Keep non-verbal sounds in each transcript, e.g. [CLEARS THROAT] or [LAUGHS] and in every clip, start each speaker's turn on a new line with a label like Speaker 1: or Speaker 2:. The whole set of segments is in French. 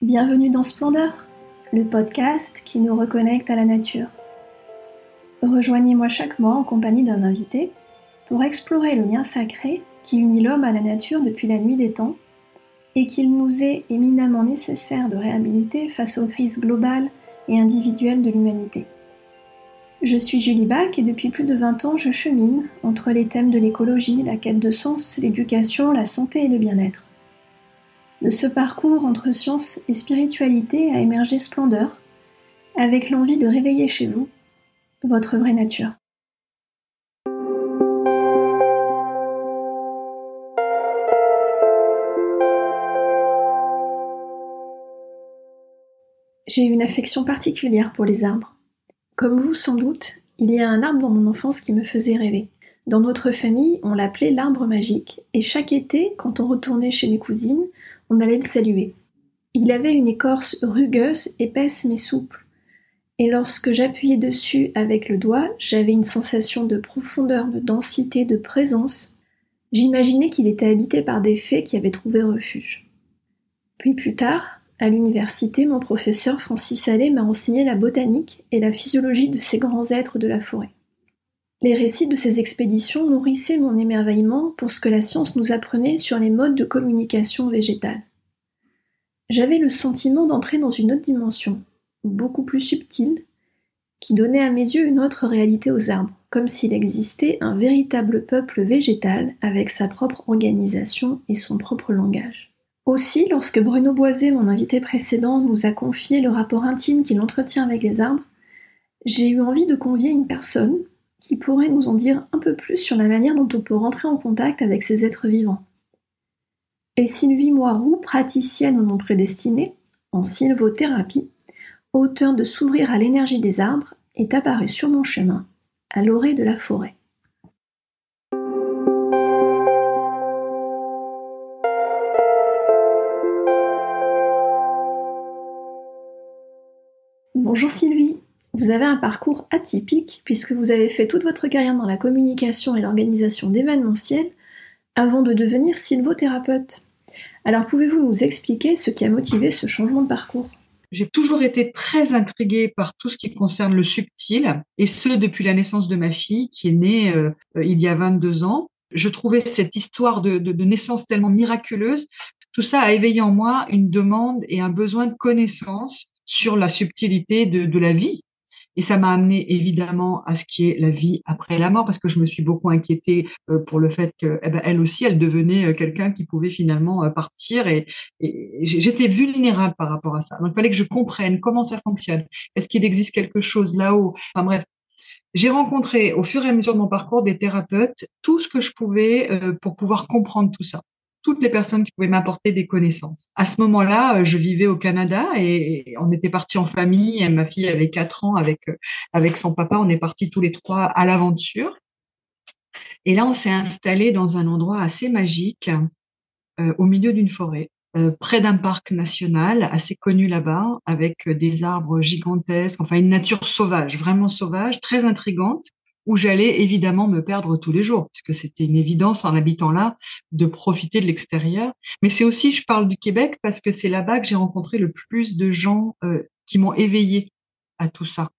Speaker 1: Bienvenue dans Splendeur, le podcast qui nous reconnecte à la nature. Rejoignez-moi chaque mois en compagnie d'un invité pour explorer le lien sacré qui unit l'homme à la nature depuis la nuit des temps et qu'il nous est éminemment nécessaire de réhabiliter face aux crises globales et individuelles de l'humanité. Je suis Julie Bach et depuis plus de 20 ans je chemine entre les thèmes de l'écologie, la quête de sens, l'éducation, la santé et le bien-être. De ce parcours entre science et spiritualité a émergé Splendeur, avec l'envie de réveiller chez vous votre vraie nature. J'ai une affection particulière pour les arbres. Comme vous sans doute, il y a un arbre dans mon enfance qui me faisait rêver. Dans notre famille, on l'appelait l'arbre magique, et chaque été, quand on retournait chez mes cousines, on allait le saluer. Il avait une écorce rugueuse, épaisse mais souple, et lorsque j'appuyais dessus avec le doigt, j'avais une sensation de profondeur, de densité, de présence. J'imaginais qu'il était habité par des fées qui avaient trouvé refuge. Puis plus tard, à l'université, mon professeur Francis Allais m'a enseigné la botanique et la physiologie de ces grands êtres de la forêt. Les récits de ces expéditions nourrissaient mon émerveillement pour ce que la science nous apprenait sur les modes de communication végétale. J'avais le sentiment d'entrer dans une autre dimension, beaucoup plus subtile, qui donnait à mes yeux une autre réalité aux arbres, comme s'il existait un véritable peuple végétal avec sa propre organisation et son propre langage. Aussi, lorsque Bruno Boisé, mon invité précédent, nous a confié le rapport intime qu'il entretient avec les arbres, j'ai eu envie de convier une personne qui pourrait nous en dire un peu plus sur la manière dont on peut rentrer en contact avec ces êtres vivants. Et Sylvie Moiroux, praticienne au nom prédestiné, en sylvothérapie, auteur de S'ouvrir à l'énergie des arbres, est apparue sur mon chemin, à l'orée de la forêt. Bonjour Sylvie, vous avez un parcours atypique puisque vous avez fait toute votre carrière dans la communication et l'organisation d'événementiels avant de devenir sylvothérapeute. Alors pouvez-vous nous expliquer ce qui a motivé ce changement de parcours?
Speaker 2: J'ai toujours été très intriguée par tout ce qui concerne le subtil, et ce depuis la naissance de ma fille, qui est née euh, il y a 22 ans. Je trouvais cette histoire de, naissance tellement miraculeuse. Tout ça a éveillé en moi une demande et un besoin de connaissance sur la subtilité de la vie et ça m'a amené évidemment à ce qui est la vie après la mort, parce que je me suis beaucoup inquiétée euh, pour le fait qu'elle eh ben, aussi, elle devenait euh, quelqu'un qui pouvait finalement euh, partir. Et, j'étais vulnérable par rapport à ça. Donc il fallait que je comprenne comment ça fonctionne. Est-ce qu'il existe quelque chose là-haut? Enfin bref, j'ai rencontré au fur et à mesure de mon parcours des thérapeutes, tout ce que je pouvais pour pouvoir comprendre tout ça toutes les personnes qui pouvaient m'apporter des connaissances. À ce moment-là, euh, je vivais au Canada et on était partis en famille. Ma fille avait quatre ans avec euh, avec son papa. On est partis tous les trois à l'aventure. Et là, on s'est installé dans un endroit assez magique, euh, au milieu d'une forêt, près d'un parc national assez connu là-bas, avec des arbres gigantesques, enfin une nature sauvage, vraiment sauvage, très intrigante où j'allais évidemment me perdre tous les jours, puisque c'était une évidence en habitant là de profiter de l'extérieur. Mais c'est aussi, je parle du Québec, parce que c'est là-bas que j'ai rencontré le plus de gens euh, qui m'ont éveillé à tout ça.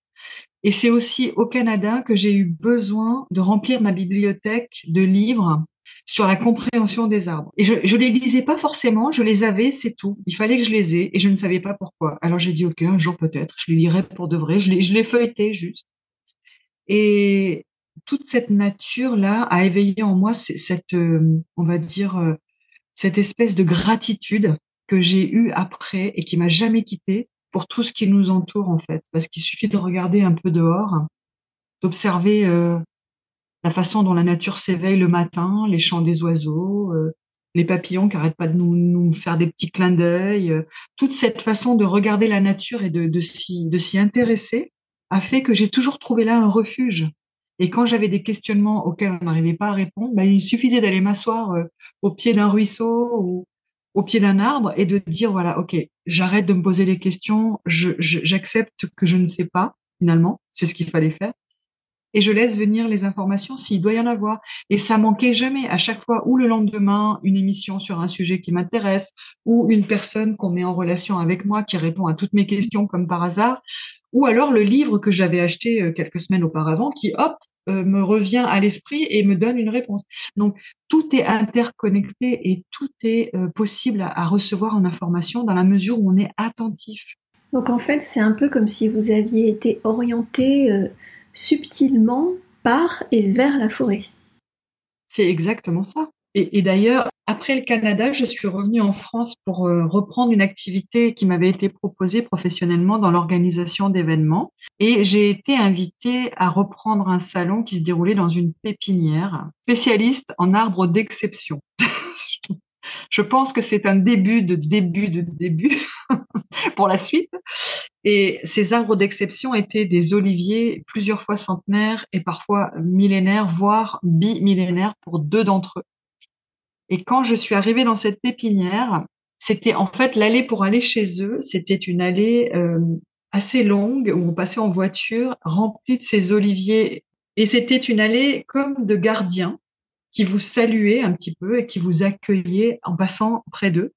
Speaker 2: Et c'est aussi au Canada que j'ai eu besoin de remplir ma bibliothèque de livres sur la compréhension des arbres. Et je, je les lisais pas forcément, je les avais, c'est tout. Il fallait que je les ai et je ne savais pas pourquoi. Alors j'ai dit, OK, un jour peut-être, je les lirai pour de vrai. Je les feuilletais juste. Et toute cette nature-là a éveillé en moi cette, euh, on va dire, euh, cette espèce de gratitude que j'ai eue après et qui m'a jamais quittée pour tout ce qui nous entoure en fait. Parce qu'il suffit de regarder un peu dehors, d'observer euh, la façon dont la nature s'éveille le matin, les chants des oiseaux, les papillons qui arrêtent pas de nous, faire des petits clins d'œil. toute cette façon de regarder la nature et de s'y intéresser a fait que j'ai toujours trouvé là un refuge. Et quand j'avais des questionnements auxquels on n'arrivait pas à répondre, bah, il suffisait d'aller m'asseoir euh, au pied d'un ruisseau ou au pied d'un arbre et de dire voilà, ok, j'arrête de me poser les questions, j'accepte que je ne sais pas finalement, c'est ce qu'il fallait faire. Et je laisse venir les informations s'il doit y en avoir. Et ça manquait jamais. À chaque fois, ou le lendemain, une émission sur un sujet qui m'intéresse, ou une personne qu'on met en relation avec moi qui répond à toutes mes questions comme par hasard, ou alors le livre que j'avais acheté euh, quelques semaines auparavant qui, hop, euh, me revient à l'esprit et me donne une réponse. Donc, tout est interconnecté et tout est euh, possible à, recevoir en information dans la mesure où on est attentif.
Speaker 1: Donc, en fait, c'est un peu comme si vous aviez été orienté subtilement par et vers la forêt.
Speaker 2: C'est exactement ça. Et, d'ailleurs, après le Canada, je suis revenue en France pour euh, reprendre une activité qui m'avait été proposée professionnellement dans l'organisation d'événements. Et j'ai été invitée à reprendre un salon qui se déroulait dans une pépinière, spécialiste en arbres d'exception. [LAUGHS] je pense que c'est un début de début de début [LAUGHS] pour la suite. Et ces arbres d'exception étaient des oliviers plusieurs fois centenaires et parfois millénaires, voire bimillénaires pour deux d'entre eux. Et quand je suis arrivée dans cette pépinière, c'était en fait l'allée pour aller chez eux. C'était une allée euh, assez longue où on passait en voiture, remplie de ces oliviers. Et c'était une allée comme de gardiens qui vous saluaient un petit peu et qui vous accueillaient en passant près d'eux.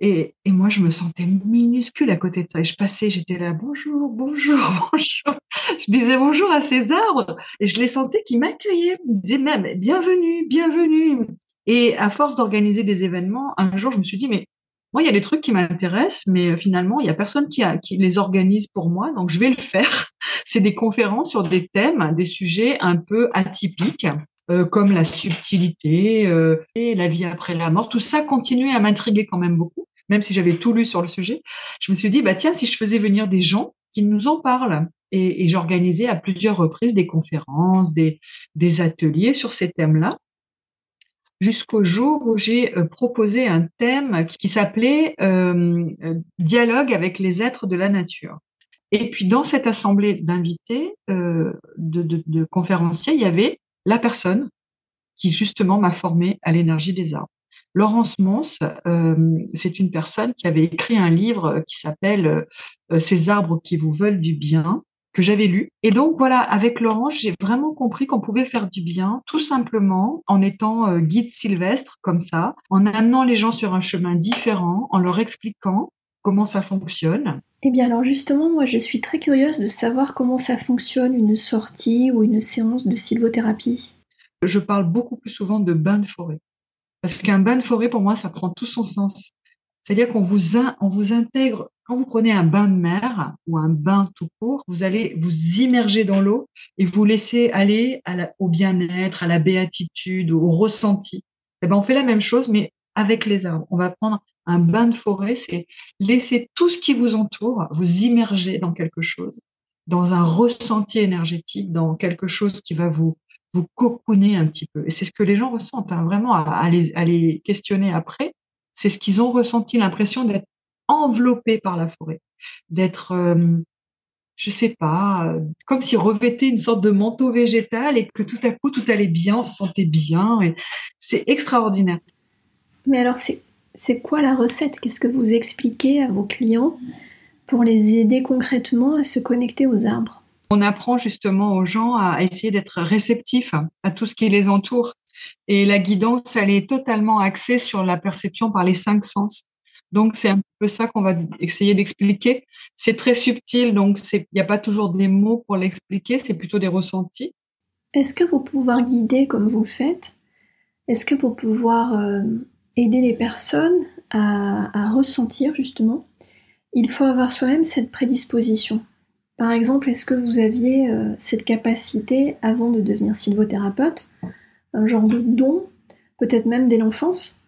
Speaker 2: Et, et, moi, je me sentais minuscule à côté de ça. Et je passais, j'étais là, bonjour, bonjour, [LAUGHS] bonjour. Je disais bonjour à ces arbres et je les sentais qui m'accueillaient. Ils me disaient même, bienvenue, bienvenue. Et à force d'organiser des événements, un jour, je me suis dit, mais moi, il y a des trucs qui m'intéressent, mais finalement, il y a personne qui les organise pour moi, donc je vais le faire. [LAUGHS] C'est des conférences sur des thèmes, des sujets un peu atypiques. Euh, comme la subtilité euh, et la vie après la mort, tout ça continuait à m'intriguer quand même beaucoup, même si j'avais tout lu sur le sujet. Je me suis dit, bah tiens, si je faisais venir des gens qui nous en parlent, et, et j'organisais à plusieurs reprises des conférences, des, des ateliers sur ces thèmes-là jusqu'au jour où j'ai euh, proposé un thème qui s'appelait euh, Dialogue avec les êtres de la nature. Et puis dans cette assemblée d'invités, de, de, conférenciers, il y avait la personne qui justement m'a formé à l'énergie des arbres. Laurence Mons, c'est une personne qui avait écrit un livre qui s'appelle Ces arbres qui vous veulent du bien, que j'avais lu. Et donc voilà, avec Laurent, j'ai vraiment compris qu'on pouvait faire du bien, tout simplement en étant euh, guide sylvestre comme ça, en amenant les gens sur un chemin différent, en leur expliquant comment ça fonctionne.
Speaker 1: Eh bien alors justement, moi je suis très curieuse de savoir comment ça fonctionne une sortie ou une séance de sylvothérapie.
Speaker 2: Je parle beaucoup plus souvent de bain de forêt. Parce qu'un bain de forêt, pour moi, ça prend tout son sens. C'est-à-dire qu'on vous, vous intègre, quand vous prenez un bain de mer ou un bain tout court, vous allez vous immerger dans l'eau et vous laisser aller au bien-être, à la béatitude, au ressenti. Eh ben, on fait la même chose, mais avec les arbres. On va prendre un bain de forêt, c'est laisser tout ce qui vous entoure vous immerger dans quelque chose, dans un ressenti énergétique, dans quelque chose qui va vous vous cocooner un petit peu. Et c'est ce que les gens ressentent, hein, vraiment à, les, les questionner après c'est ce qu'ils ont ressenti, l'impression d'être enveloppés par la forêt, d'être, euh, je sais pas, euh, comme s'ils revêtaient une sorte de manteau végétal et que tout à coup tout allait bien, on se sentait bien. C'est extraordinaire.
Speaker 1: Mais alors, c'est, c'est quoi la recette? Qu'est-ce que vous expliquez à vos clients pour les aider concrètement à se connecter aux arbres?
Speaker 2: On apprend justement aux gens à essayer d'être réceptifs à tout ce qui les entoure. Et la guidance, elle est totalement axée sur la perception par les cinq sens. Donc, c'est un peu ça qu'on va essayer d'expliquer. C'est très subtil, donc il n'y a pas toujours des mots pour l'expliquer, c'est plutôt des ressentis.
Speaker 1: Est-ce que pour pouvoir guider comme vous le faites, est-ce que pour pouvoir euh, aider les personnes à, ressentir justement, il faut avoir soi-même cette prédisposition Par exemple, est-ce que vous aviez euh, cette capacité avant de devenir sylvothérapeute un genre de don, peut-être même dès l'enfance?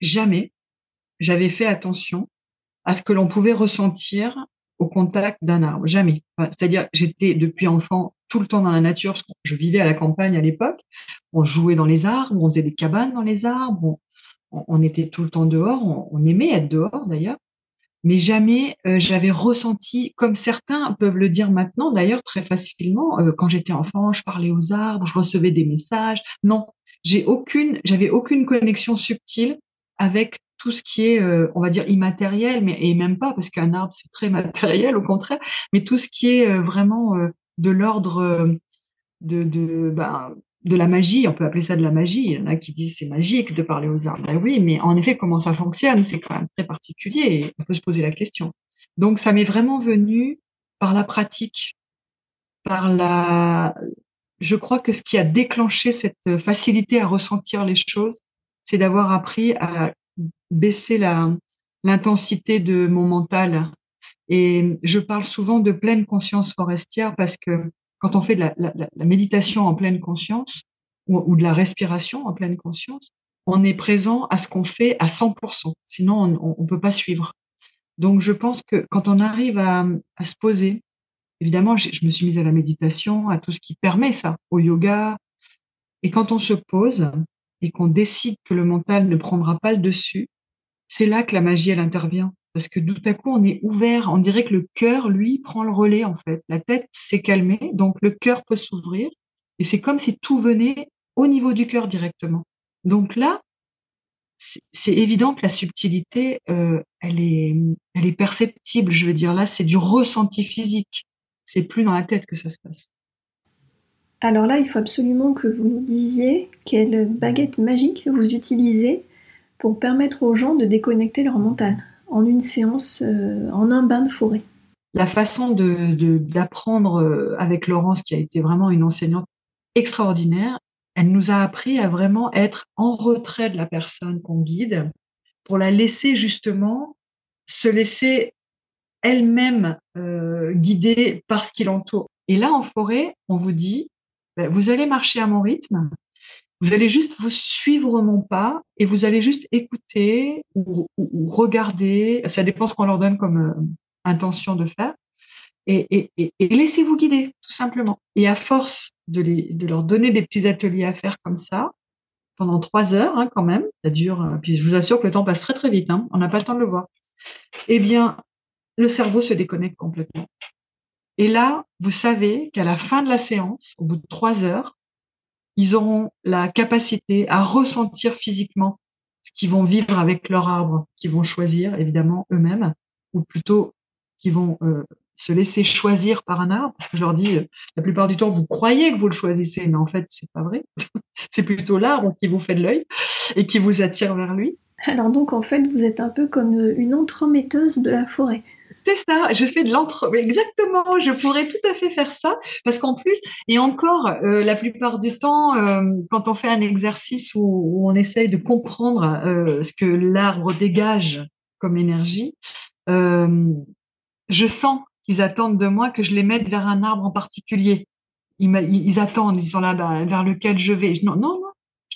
Speaker 2: Jamais. J'avais fait attention à ce que l'on pouvait ressentir au contact d'un arbre. Jamais. C'est-à-dire, j'étais depuis enfant tout le temps dans la nature, je vivais à la campagne à l'époque. On jouait dans les arbres, on faisait des cabanes dans les arbres, était tout le temps dehors, on aimait être dehors d'ailleurs mais jamais euh, j'avais ressenti, comme certains peuvent le dire maintenant, d'ailleurs très facilement, euh, quand j'étais enfant, je parlais aux arbres, je recevais des messages. Non, j'ai aucune, j'avais aucune connexion subtile avec tout ce qui est, euh, on va dire, immatériel, mais et même pas, parce qu'un arbre c'est très [LAUGHS] matériel, au contraire, mais tout ce qui est vraiment de l'ordre de, de, ben, de la magie, on peut appeler ça de la magie. Il y en a qui disent c'est magique de parler aux arbres. Ben oui, mais en effet, comment ça fonctionne, c'est quand même très particulier et on peut se poser la question. Donc, ça m'est vraiment venu par la pratique, par la. Je crois que ce qui a déclenché cette facilité à ressentir les choses, c'est d'avoir appris à baisser la l'intensité de mon mental. Et je parle souvent de pleine conscience forestière parce que quand on fait de la, méditation en pleine conscience ou, de la respiration en pleine conscience, on est présent à ce qu'on fait à 100%. Sinon, on ne peut pas suivre. Donc, je pense que quand on arrive à, à se poser, évidemment, je, je me suis mise à la méditation, à tout ce qui permet ça, au yoga. Et quand on se pose et qu'on décide que le mental ne prendra pas le dessus, c'est là que la magie, elle intervient. Parce que tout à coup, on est ouvert. On dirait que le cœur, lui, prend le relais, en fait. La tête s'est calmée, donc le cœur peut s'ouvrir. Et c'est comme si tout venait au niveau du cœur directement. Donc là, c'est évident que la subtilité, euh, elle, est, est perceptible. Je veux dire, là, c'est du ressenti physique. C'est plus dans la tête que ça se passe.
Speaker 1: Alors là, il faut absolument que vous nous disiez quelle baguette magique vous utilisez pour permettre aux gens de déconnecter leur mental en une séance, euh, en un bain de forêt.
Speaker 2: La façon d'apprendre de, euh, avec Laurence, qui a été vraiment une enseignante extraordinaire, elle nous a appris à vraiment être en retrait de la personne qu'on guide pour la laisser justement se laisser elle-même euh, guider par ce qui l'entoure. Et là, en forêt, on vous dit, ben, vous allez marcher à mon rythme, vous allez juste vous suivre mon pas et vous allez juste écouter ou, regarder. Ça dépend ce qu'on leur donne comme euh, intention de faire. Et, laissez-vous guider, tout simplement. Et à force de, leur donner des petits ateliers à faire comme ça, pendant trois heures hein, quand même, ça dure, euh, puis je vous assure que le temps passe très très vite, hein, on n'a pas le temps de le voir, eh bien, le cerveau se déconnecte complètement. Et là, vous savez qu'à la fin de la séance, au bout de trois heures, ils auront la capacité à ressentir physiquement ce qu'ils vont vivre avec leur arbre, qu'ils vont choisir évidemment eux-mêmes, ou plutôt qu'ils vont euh, se laisser choisir par un arbre, parce que je leur dis, euh, la plupart du temps, vous croyez que vous le choisissez, mais en fait, c'est pas vrai. [LAUGHS] c'est plutôt l'arbre qui vous fait de l'œil et qui vous attire vers lui.
Speaker 1: Alors donc, en fait, vous êtes un peu comme une entremetteuse de la forêt.
Speaker 2: C'est ça, je fais de l'entre. Exactement, je pourrais tout à fait faire ça parce qu'en plus, et encore, euh, la plupart du temps, euh, quand on fait un exercice où, on essaye de comprendre euh, ce que l'arbre dégage comme énergie, je sens qu'ils attendent de moi que je les mette vers un arbre en particulier. Ils, ils attendent, ils sont là ben, vers lequel je vais. non, non, non,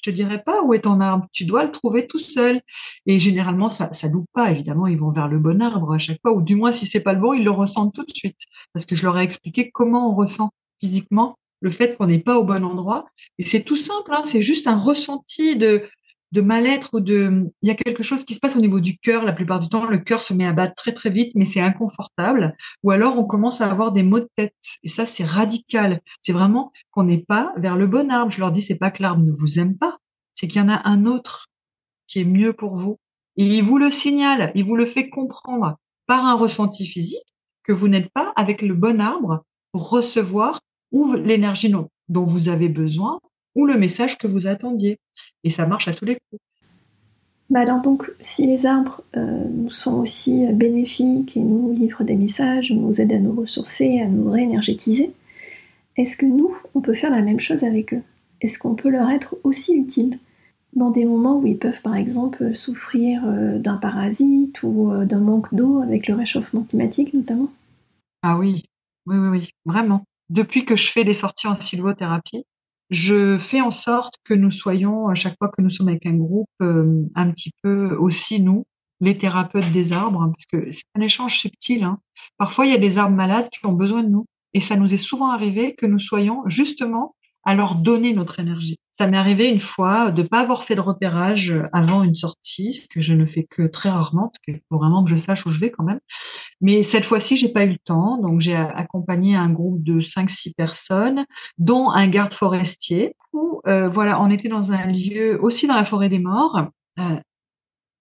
Speaker 2: te dirai pas où est ton arbre. Tu dois le trouver tout seul. Et généralement, ça, ça loupe pas. Évidemment, ils vont vers le bon arbre à chaque fois. Ou du moins, si c'est pas le bon, ils le ressentent tout de suite. Parce que je leur ai expliqué comment on ressent physiquement le fait qu'on n'est pas au bon endroit. Et c'est tout simple. Hein, c'est juste un ressenti de, de mal-être ou de, il y a quelque chose qui se passe au niveau du cœur. La plupart du temps, le cœur se met à battre très très vite, mais c'est inconfortable. Ou alors, on commence à avoir des maux de tête. Et ça, c'est radical. C'est vraiment qu'on n'est pas vers le bon arbre. Je leur dis, c'est pas que l'arbre ne vous aime pas, c'est qu'il y en a un autre qui est mieux pour vous. Il vous le signale, il vous le fait comprendre par un ressenti physique que vous n'êtes pas avec le bon arbre pour recevoir ou l'énergie dont vous avez besoin ou le message que vous attendiez. Et ça marche à tous les coups.
Speaker 1: Bah alors donc, si les arbres euh, nous sont aussi bénéfiques et nous livrent des messages, nous aident à nous ressourcer, à nous réénergétiser, est-ce que nous, on peut faire la même chose avec eux? Est-ce qu'on peut leur être aussi utile? Dans des moments où ils peuvent par exemple souffrir euh, d'un parasite ou euh, d'un manque d'eau avec le réchauffement climatique notamment?
Speaker 2: Ah oui, oui, oui, oui, vraiment. Depuis que je fais des sorties en sylvothérapie, je fais en sorte que nous soyons, à chaque fois que nous sommes avec un groupe, euh, un petit peu aussi nous, les thérapeutes des arbres, hein, parce que c'est un échange subtil. Hein. Parfois, il y a des arbres malades qui ont besoin de nous. Et ça nous est souvent arrivé que nous soyons justement à leur donner notre énergie. Ça m'est arrivé une fois de pas avoir fait de repérage avant une sortie, ce que je ne fais que très rarement, parce qu'il faut vraiment que je sache où je vais quand même. Mais cette fois-ci, j'ai pas eu le temps, donc j'ai accompagné un groupe de 5-6 personnes, dont un garde forestier. Où, euh, voilà, on était dans un lieu aussi dans la forêt des morts, euh,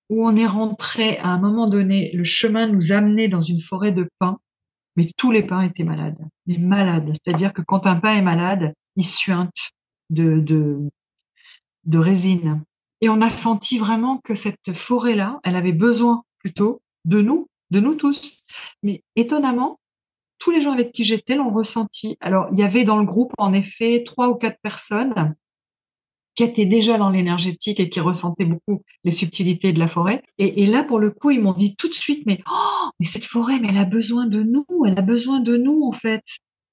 Speaker 2: où on est rentré à un moment donné. Le chemin nous amenait dans une forêt de pins, mais tous les pins étaient malades, mais malades. C'est-à-dire que quand un pin est malade, il suinte de, résine. Et on a senti vraiment que cette forêt-là, elle avait besoin plutôt de nous, de nous tous. Mais étonnamment, tous les gens avec qui j'étais l'ont ressenti. Alors, il y avait dans le groupe, en effet, trois ou quatre personnes qui étaient déjà dans l'énergétique et qui ressentaient beaucoup les subtilités de la forêt. Et, là, pour le coup, ils m'ont dit tout de suite, mais, oh, mais cette forêt, mais elle a besoin de nous, elle a besoin de nous, en fait.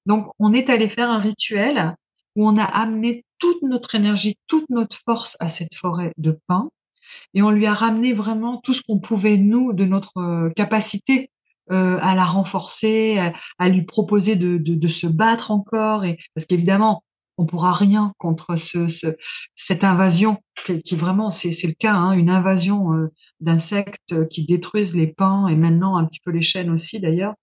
Speaker 2: Donc, on est allé faire un rituel où on a amené toute notre énergie, toute notre force à cette forêt de pin et on lui a ramené vraiment tout ce qu'on pouvait, nous, de notre euh, capacité euh, à la renforcer, à, lui proposer de, se battre encore. Et, parce qu'évidemment, on pourra rien contre ce, ce, cette invasion qui, qui vraiment, c'est le cas, hein, une invasion euh, d'insectes qui détruisent les pins et maintenant un petit peu les chênes aussi d'ailleurs.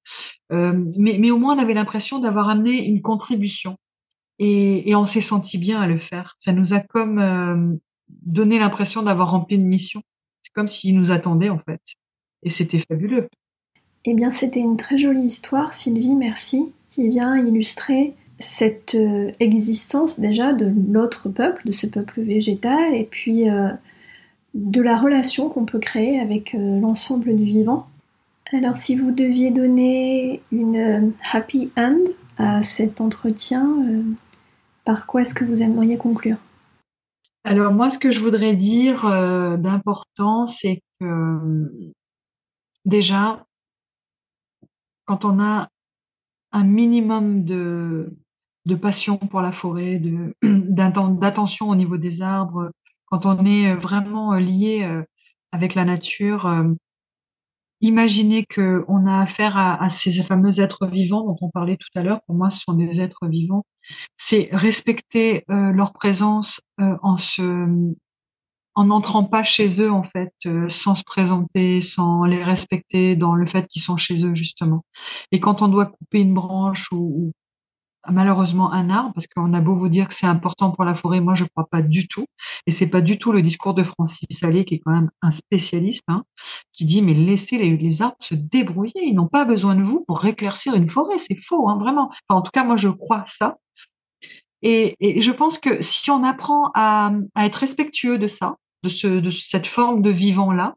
Speaker 2: Euh, mais, mais au moins, on avait l'impression d'avoir amené une contribution. Et, on s'est senti bien à le faire. Ça nous a comme euh, donné l'impression d'avoir rempli une mission. C'est comme s'ils nous attendaient en fait. Et c'était fabuleux.
Speaker 1: Eh bien, c'était une très jolie histoire, Sylvie, merci, qui vient illustrer cette euh, existence déjà de l'autre peuple, de ce peuple végétal, et puis euh, de la relation qu'on peut créer avec l'ensemble du vivant. Alors si vous deviez donner une happy end à cet entretien, par quoi est-ce que vous aimeriez conclure?
Speaker 2: Alors moi, ce que je voudrais dire d'important, c'est que déjà, quand on a un minimum de, passion pour la forêt, [CLEARS THROAT] d'attention au niveau des arbres, quand on est vraiment lié euh, avec la nature, euh, imaginez qu'on a affaire à, ces fameux êtres vivants dont on parlait tout à l'heure. Pour moi, ce sont des êtres vivants. C'est respecter euh, leur présence en se en n'entrant pas chez eux en fait, sans se présenter, sans les respecter dans le fait qu'ils sont chez eux justement. Et quand on doit couper une branche ou, malheureusement un arbre, parce qu'on a beau vous dire que c'est important pour la forêt, moi je crois pas du tout. Et c'est pas du tout le discours de Francis Salé, qui est quand même un spécialiste, hein, qui dit mais laissez les, arbres se débrouiller, ils n'ont pas besoin de vous pour éclaircir une forêt, c'est faux, hein, vraiment. en tout cas, moi je crois ça. Et, je pense que si on apprend à, être respectueux de ça, de, ce, de cette forme de vivant là,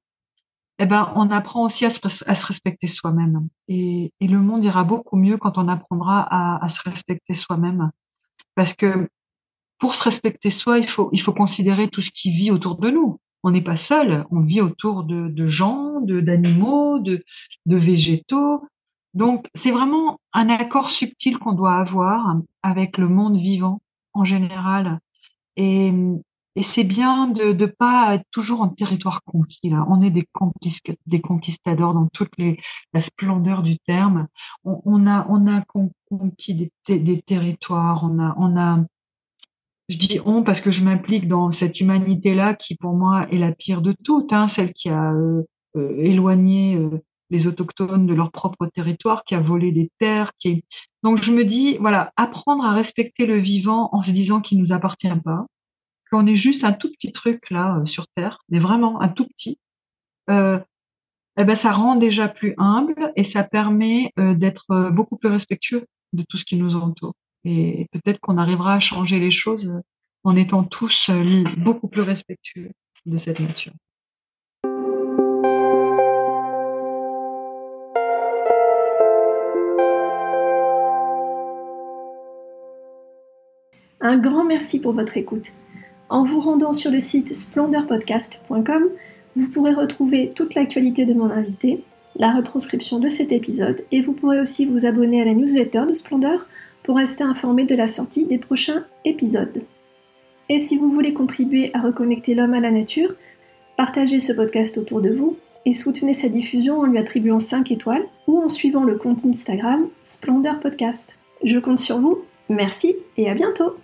Speaker 2: eh ben, on apprend aussi à se, respecter soi-même. Et, le monde ira beaucoup mieux quand on apprendra à, se respecter soi-même. Parce que pour se respecter soi, il faut, considérer tout ce qui vit autour de nous. On n'est pas seul, on vit autour de, de gens, d'animaux, de, de végétaux. Donc, c'est vraiment un accord subtil qu'on doit avoir avec le monde vivant en général. Et, et c'est bien de ne pas être toujours en territoire conquis. Là. On est des, des conquistadors dans toute les, la splendeur du terme. On, on a, on a conquis des, des, territoires. On a, on a, je dis on parce que je m'implique dans cette humanité-là qui, pour moi, est la pire de toutes, hein, celle qui a euh, euh, éloigné euh, les autochtones de leur propre territoire, qui a volé des terres. Qui Donc je me dis, voilà, apprendre à respecter le vivant en se disant qu'il nous appartient pas qu'on est juste un tout petit truc là euh, sur Terre, mais vraiment un tout petit, euh, eh ben, ça rend déjà plus humble et ça permet euh, d'être beaucoup plus respectueux de tout ce qui nous entoure. Et peut-être qu'on arrivera à changer les choses en étant tous beaucoup plus respectueux de cette nature.
Speaker 1: Un grand merci pour votre écoute. En vous rendant sur le site splendorpodcast.com, vous pourrez retrouver toute l'actualité de mon invité, la retranscription de cet épisode et vous pourrez aussi vous abonner à la newsletter de Splendor pour rester informé de la sortie des prochains épisodes. Et si vous voulez contribuer à reconnecter l'homme à la nature, partagez ce podcast autour de vous et soutenez sa diffusion en lui attribuant 5 étoiles ou en suivant le compte Instagram Splendor Podcast. Je compte sur vous, merci et à bientôt